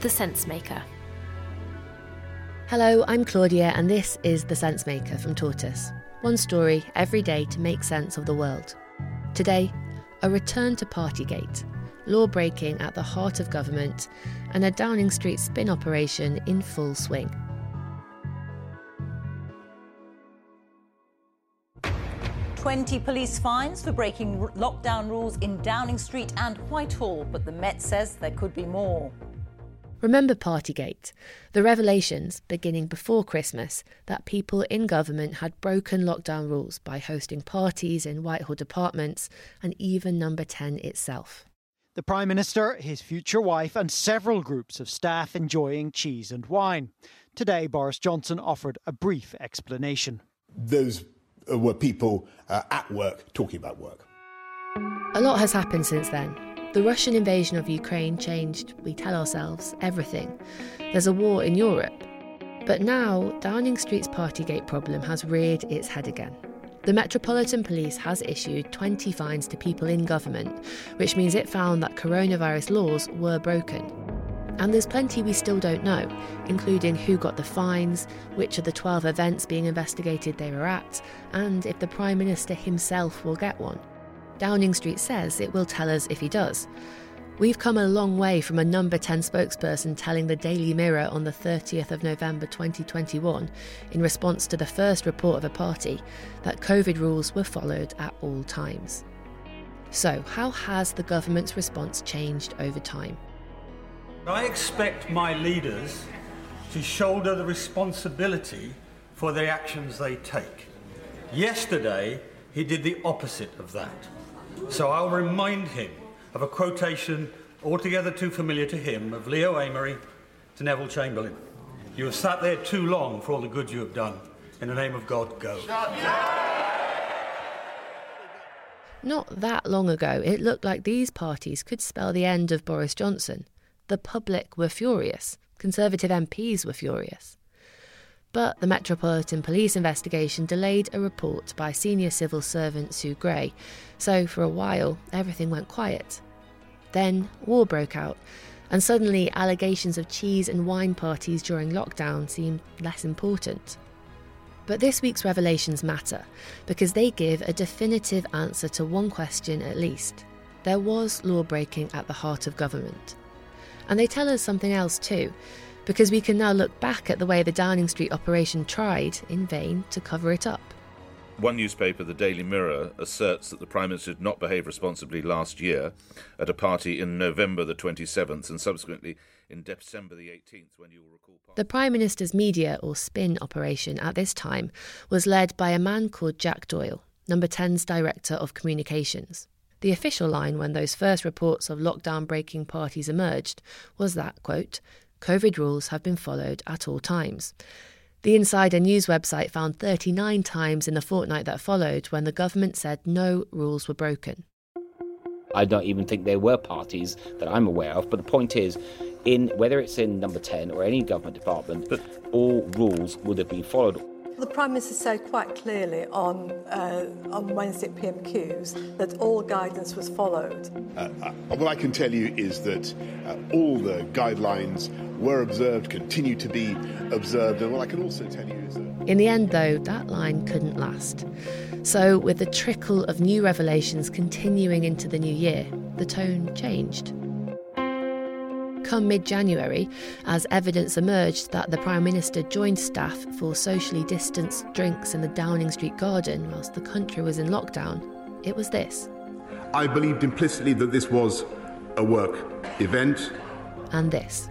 The Sense Maker. Hello, I'm Claudia, and this is The Sense Maker from Tortoise. One story every day to make sense of the world. Today, a return to Partygate, law breaking at the heart of government, and a Downing Street spin operation in full swing. Twenty police fines for breaking r- lockdown rules in Downing Street and Whitehall, but the Met says there could be more. Remember Partygate, the revelations beginning before Christmas that people in government had broken lockdown rules by hosting parties in Whitehall departments and even Number 10 itself. The Prime Minister, his future wife, and several groups of staff enjoying cheese and wine. Today, Boris Johnson offered a brief explanation. Those were people uh, at work talking about work. A lot has happened since then. The Russian invasion of Ukraine changed, we tell ourselves, everything. There's a war in Europe. But now, Downing Street's Partygate problem has reared its head again. The Metropolitan Police has issued 20 fines to people in government, which means it found that coronavirus laws were broken. And there's plenty we still don't know, including who got the fines, which of the 12 events being investigated they were at, and if the Prime Minister himself will get one. Downing Street says it will tell us if he does. We've come a long way from a number 10 spokesperson telling the Daily Mirror on the 30th of November 2021, in response to the first report of a party, that COVID rules were followed at all times. So, how has the government's response changed over time? I expect my leaders to shoulder the responsibility for the actions they take. Yesterday, he did the opposite of that. So I'll remind him of a quotation altogether too familiar to him of Leo Amery to Neville Chamberlain. You have sat there too long for all the good you have done. In the name of God, go. Not that long ago, it looked like these parties could spell the end of Boris Johnson. The public were furious. Conservative MPs were furious. But the Metropolitan Police investigation delayed a report by senior civil servant Sue Gray, so for a while everything went quiet. Then war broke out, and suddenly allegations of cheese and wine parties during lockdown seemed less important. But this week's revelations matter because they give a definitive answer to one question at least. There was law breaking at the heart of government. And they tell us something else too, because we can now look back at the way the Downing Street operation tried, in vain, to cover it up. One newspaper, the Daily Mirror, asserts that the Prime Minister did not behave responsibly last year at a party in November the 27th and subsequently in December the 18th, when you will recall. The Prime Minister's media or spin operation at this time was led by a man called Jack Doyle, Number 10's Director of Communications. The official line when those first reports of lockdown breaking parties emerged was that, quote, COVID rules have been followed at all times. The Insider News website found 39 times in the fortnight that followed when the government said no rules were broken. I don't even think there were parties that I'm aware of, but the point is, in whether it's in number 10 or any government department, all rules would have been followed. The Prime Minister said quite clearly on, uh, on Wednesday at PMQs that all guidance was followed. Uh, uh, what I can tell you is that uh, all the guidelines were observed, continue to be observed, and what I can also tell you is that. In the end, though, that line couldn't last. So, with the trickle of new revelations continuing into the new year, the tone changed. Come mid January, as evidence emerged that the Prime Minister joined staff for socially distanced drinks in the Downing Street garden whilst the country was in lockdown, it was this. I believed implicitly that this was a work event. And this.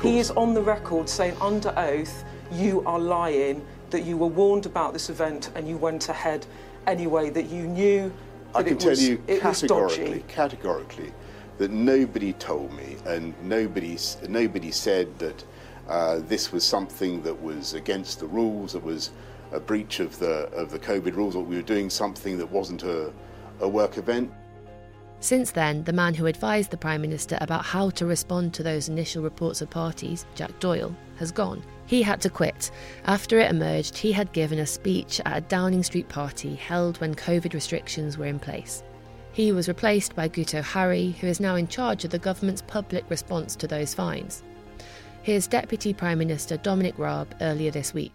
He is on the record saying under oath, you are lying, that you were warned about this event and you went ahead anyway, that you knew that I can it tell was, you categorically, categorically, that nobody told me, and nobody, nobody said that uh, this was something that was against the rules, that was a breach of the of the COVID rules, or we were doing something that wasn't a, a work event. Since then, the man who advised the Prime Minister about how to respond to those initial reports of parties, Jack Doyle, has gone. He had to quit. After it emerged, he had given a speech at a Downing Street party held when COVID restrictions were in place. He was replaced by Guto Harri, who is now in charge of the government's public response to those fines. Here's Deputy Prime Minister Dominic Raab earlier this week.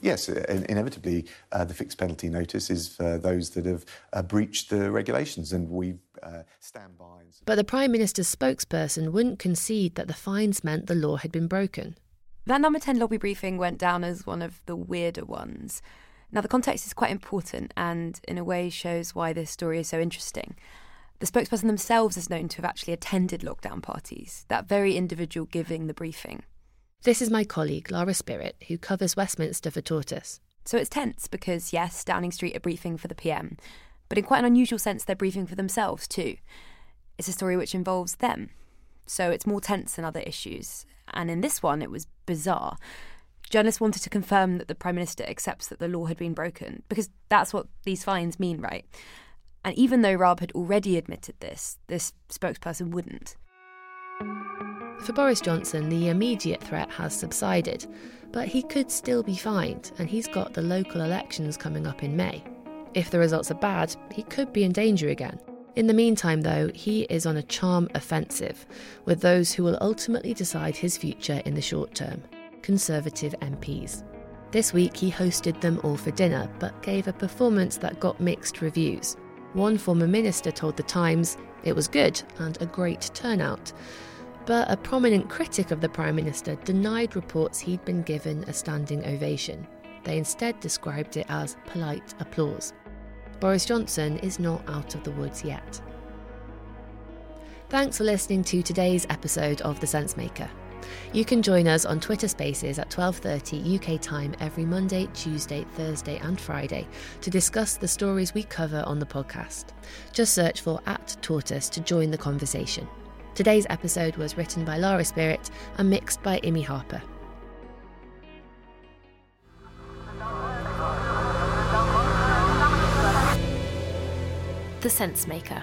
Yes, uh, inevitably, uh, the fixed penalty notice is for those that have uh, breached the regulations, and we uh, stand by. And... But the Prime Minister's spokesperson wouldn't concede that the fines meant the law had been broken. That number 10 lobby briefing went down as one of the weirder ones. Now, the context is quite important and, in a way, shows why this story is so interesting. The spokesperson themselves is known to have actually attended lockdown parties, that very individual giving the briefing. This is my colleague, Lara Spirit, who covers Westminster for Tortoise. So it's tense because, yes, Downing Street are briefing for the PM, but in quite an unusual sense, they're briefing for themselves too. It's a story which involves them. So it's more tense than other issues. And in this one, it was bizarre. Journalists wanted to confirm that the Prime Minister accepts that the law had been broken, because that's what these fines mean, right? And even though Raab had already admitted this, this spokesperson wouldn't. For Boris Johnson, the immediate threat has subsided, but he could still be fined, and he's got the local elections coming up in May. If the results are bad, he could be in danger again. In the meantime, though, he is on a charm offensive with those who will ultimately decide his future in the short term Conservative MPs. This week, he hosted them all for dinner, but gave a performance that got mixed reviews. One former minister told The Times it was good and a great turnout. But a prominent critic of the Prime Minister denied reports he'd been given a standing ovation. They instead described it as polite applause. Boris Johnson is not out of the woods yet. Thanks for listening to today's episode of The Sensemaker. You can join us on Twitter Spaces at 12:30 UK time every Monday, Tuesday, Thursday and Friday to discuss the stories we cover on the podcast. Just search for at Tortoise to join the conversation. Today's episode was written by Lara Spirit and mixed by Imi Harper. The Sense Maker.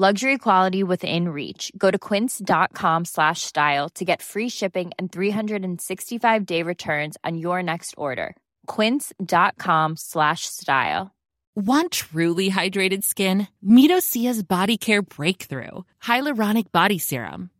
Luxury quality within reach. Go to quince.com slash style to get free shipping and 365 day returns on your next order. Quince.com slash style. Want truly hydrated skin? Meet Body Care Breakthrough Hyaluronic Body Serum.